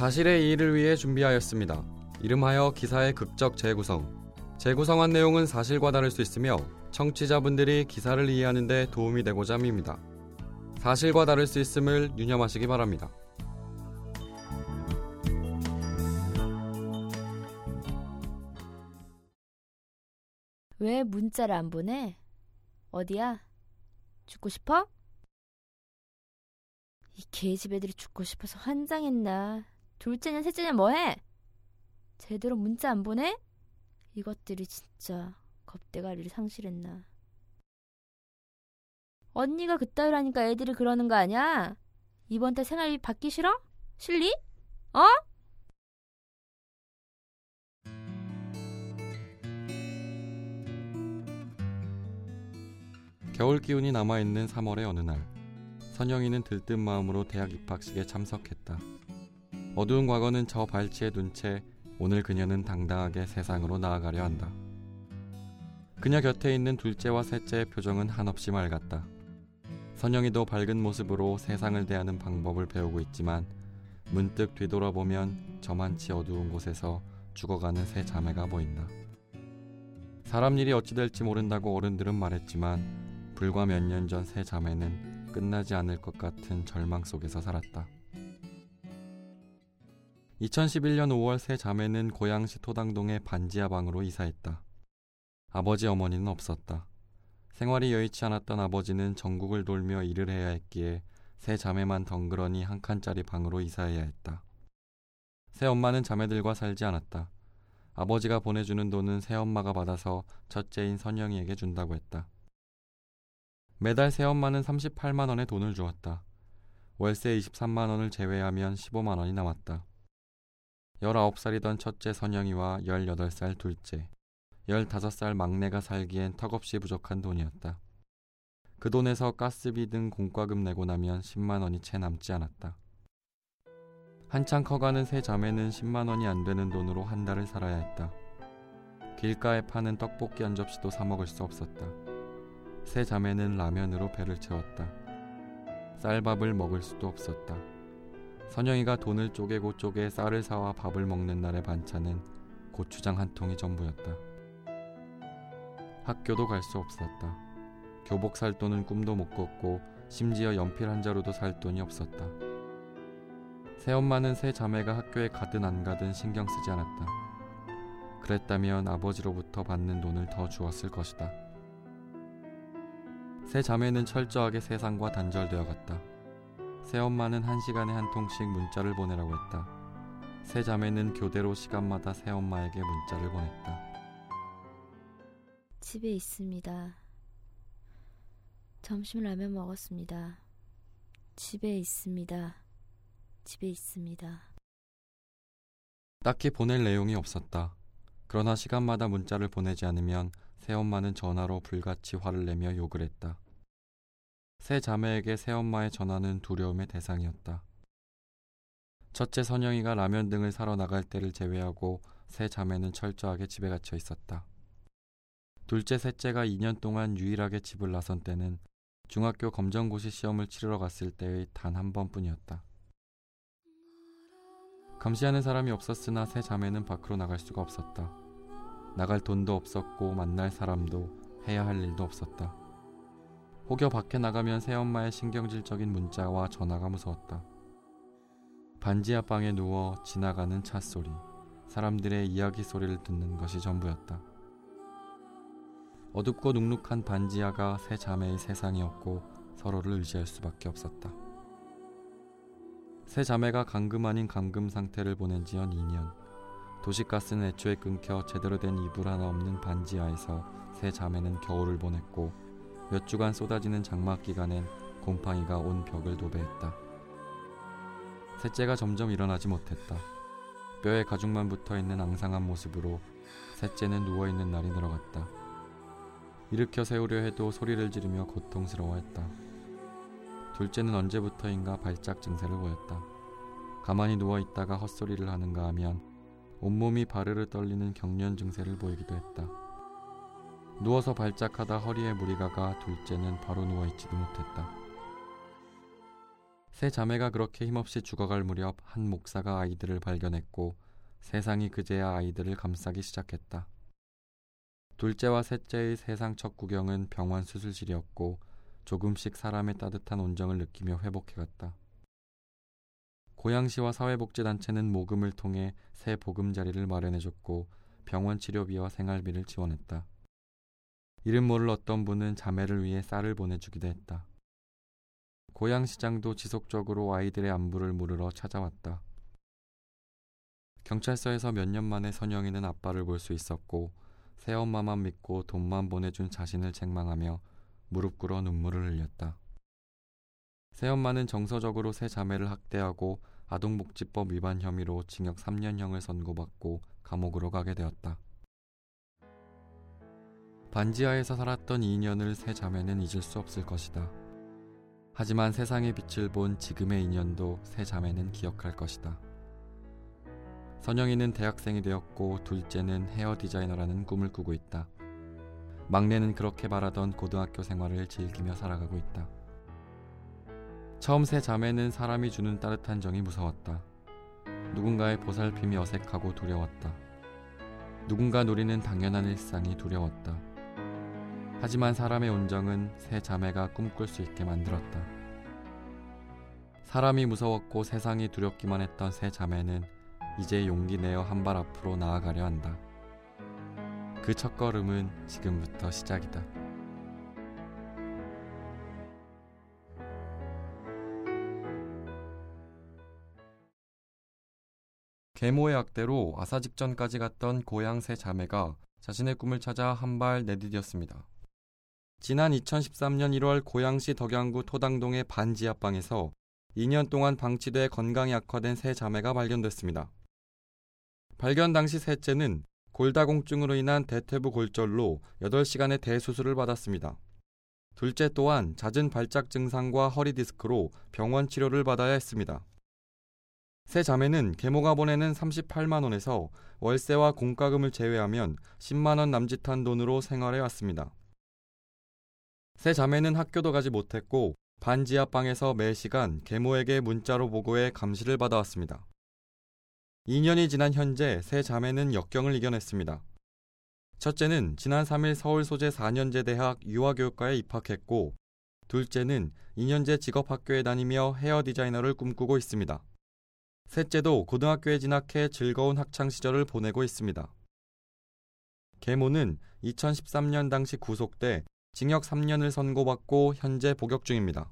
사실의 이의를 위해 준비하였습니다. 이름하여 기사의 극적 재구성. 재구성한 내용은 사실과 다를 수 있으며 청취자분들이 기사를 이해하는 데 도움이 되고자 합니다. 사실과 다를 수 있음을 유념하시기 바랍니다. 왜 문자를 안 보내? 어디야? 죽고 싶어? 이 개집 애들이 죽고 싶어서 환장했나. 둘째냐 셋째냐 뭐해? 제대로 문자 안 보내? 이것들이 진짜 겁대가리를 상실했나. 언니가 그따위라니까 애들이 그러는 거 아니야? 이번 달 생활비 받기 싫어? 실리? 어? 겨울 기운이 남아있는 3월의 어느 날 선영이는 들뜬 마음으로 대학 입학식에 참석했다. 어두운 과거는 저 발치에 둔채 오늘 그녀는 당당하게 세상으로 나아가려 한다. 그녀 곁에 있는 둘째와 셋째의 표정은 한없이 맑았다. 선영이도 밝은 모습으로 세상을 대하는 방법을 배우고 있지만 문득 뒤돌아보면 저만치 어두운 곳에서 죽어가는 세 자매가 보인다. 사람 일이 어찌 될지 모른다고 어른들은 말했지만 불과 몇 년전세 자매는 끝나지 않을 것 같은 절망 속에서 살았다. 2011년 5월 세 자매는 고양시 토당동의 반지하 방으로 이사했다. 아버지 어머니는 없었다. 생활이 여의치 않았던 아버지는 전국을 돌며 일을 해야 했기에 세 자매만 덩그러니 한 칸짜리 방으로 이사해야 했다. 새 엄마는 자매들과 살지 않았다. 아버지가 보내주는 돈은 새 엄마가 받아서 첫째인 선영이에게 준다고 했다. 매달 새 엄마는 38만 원의 돈을 주었다. 월세 23만 원을 제외하면 15만 원이 남았다. 19살이던 첫째 선영이와 18살 둘째, 15살 막내가 살기엔 턱없이 부족한 돈이었다. 그 돈에서 가스비 등 공과금 내고 나면 10만 원이 채 남지 않았다. 한창 커가는 세 자매는 10만 원이 안 되는 돈으로 한 달을 살아야 했다. 길가에 파는 떡볶이 한 접시도 사 먹을 수 없었다. 세 자매는 라면으로 배를 채웠다. 쌀밥을 먹을 수도 없었다. 선영이가 돈을 쪼개고 쪼개 쌀을 사와 밥을 먹는 날의 반찬은 고추장 한 통이 전부였다. 학교도 갈 수 없었다. 교복 살 돈은 꿈도 못 꿨고 심지어 연필 한 자루도 살 돈이 없었다. 새엄마는 새 자매가 학교에 가든 안 가든 신경 쓰지 않았다. 그랬다면 아버지로부터 받는 돈을 더 주었을 것이다. 새 자매는 철저하게 세상과 단절되어 갔다. 새엄마는 한 시간에 한 통씩 문자를 보내라고 했다. 새 자매는 교대로 시간마다 새엄마에게 문자를 보냈다. 집에 있습니다. 점심 라면 먹었습니다. 집에 있습니다. 집에 있습니다. 딱히 보낼 내용이 없었다. 그러나 시간마다 문자를 보내지 않으면 새엄마는 전화로 불같이 화를 내며 욕을 했다. 새 자매에게 새엄마의 전화는 두려움의 대상이었다. 첫째 선영이가 라면 등을 사러 나갈 때를 제외하고 새 자매는 철저하게 집에 갇혀 있었다. 둘째, 셋째가 2년 동안 유일하게 집을 나선 때는 중학교 검정고시 시험을 치르러 갔을 때의 단 한 번뿐이었다. 감시하는 사람이 없었으나 새 자매는 밖으로 나갈 수가 없었다. 나갈 돈도 없었고 만날 사람도 해야 할 일도 없었다. 혹여 밖에 나가면 새엄마의 신경질적인 문자와 전화가 무서웠다. 반지 하방에 누워 지나가는 차 소리, 사람들의 이야기 소리를 듣는 것이 전부였다. 어둡고 눅눅한 반지하가 새 자매의 세상이었고 서로를 의지할 수밖에 없었다. 새 자매가 감금 아닌 감금 상태를 보낸 지연 2년. 도시가스는 애초에 끊겨 제대로 된 이불 하나 없는 반지하에서 새 자매는 겨울을 보냈고 몇 주간 쏟아지는 장막 기간엔 곰팡이가 온 벽을 도배했다. 셋째가 점점 일어나지 못했다. 뼈에 가죽만 붙어 있는 앙상한 모습으로 셋째는 누워 있는 날이 늘어갔다. 일으켜 세우려 해도 소리를 지르며 고통스러워했다. 둘째는 언제부터인가 발작 증세를 보였다. 가만히 누워 있다가 헛소리를 하는가 하면 온몸이 바르르 떨리는 경련 증세를 보이기도 했다. 누워서 발작하다 허리에 무리가 가 둘째는 바로 누워있지도 못했다. 세 자매가 그렇게 힘없이 죽어갈 무렵 한 목사가 아이들을 발견했고 세상이 그제야 아이들을 감싸기 시작했다. 둘째와 셋째의 세상 첫 구경은 병원 수술실이었고 조금씩 사람의 따뜻한 온정을 느끼며 회복해갔다. 고양시와 사회복지단체는 모금을 통해 새 보금자리를 마련해줬고 병원 치료비와 생활비를 지원했다. 이름 모를 어떤 분은 자매를 위해 쌀을 보내주기도 했다. 고양 시장도 지속적으로 아이들의 안부를 물으러 찾아왔다. 경찰서에서 몇 년 만에 선영이는 아빠를 볼 수 있었고 새엄마만 믿고 돈만 보내준 자신을 책망하며 무릎 꿇어 눈물을 흘렸다. 새엄마는 정서적으로 새 자매를 학대하고 아동복지법 위반 혐의로 징역 3년형을 선고받고 감옥으로 가게 되었다. 반지하에서 살았던 2년을 새 자매는 잊을 수 없을 것이다. 하지만 세상의 빛을 본 지금의 인연도 새 자매는 기억할 것이다. 선영이는 대학생이 되었고 둘째는 헤어 디자이너라는 꿈을 꾸고 있다. 막내는 그렇게 바라던 고등학교 생활을 즐기며 살아가고 있다. 처음 새 자매는 사람이 주는 따뜻한 정이 무서웠다. 누군가의 보살핌이 어색하고 두려웠다. 누군가 누리는 당연한 일상이 두려웠다. 하지만 사람의 온정은 새 자매가 꿈꿀 수 있게 만들었다. 사람이 무서웠고 세상이 두렵기만 했던 새 자매는 이제 용기 내어 한 발 앞으로 나아가려 한다. 그 첫걸음은 지금부터 시작이다. 계모의 악대로 아사 직전까지 갔던 고향 새 자매가 자신의 꿈을 찾아 한 발 내디뎠습니다. 지난 2013년 1월 고양시 덕양구 토당동의 반지하방에서 2년 동안 방치돼 건강이 악화된 새 자매가 발견됐습니다. 발견 당시 셋째는 골다공증으로 인한 대퇴부 골절로 8시간의 대수술을 받았습니다. 둘째 또한 잦은 발작 증상과 허리 디스크로 병원 치료를 받아야 했습니다. 새 자매는 계모가 보내는 38만 원에서 월세와 공과금을 제외하면 10만 원 남짓한 돈으로 생활해 왔습니다. 새 자매는 학교도 가지 못했고 반 지하방에서 매 시간 계모에게 문자로 보고해 감시를 받아왔습니다. 2년이 지난 현재 세 자매는 역경을 이겨냈습니다. 첫째는 지난 3일 서울 소재 4년제 대학 유아교육과에 입학했고, 둘째는 2년제 직업학교에 다니며 헤어 디자이너를 꿈꾸고 있습니다. 셋째도 고등학교에 진학해 즐거운 학창 시절을 보내고 있습니다. 계모는 2013년 당시 구속돼 징역 3년을 선고받고 현재 복역 중입니다.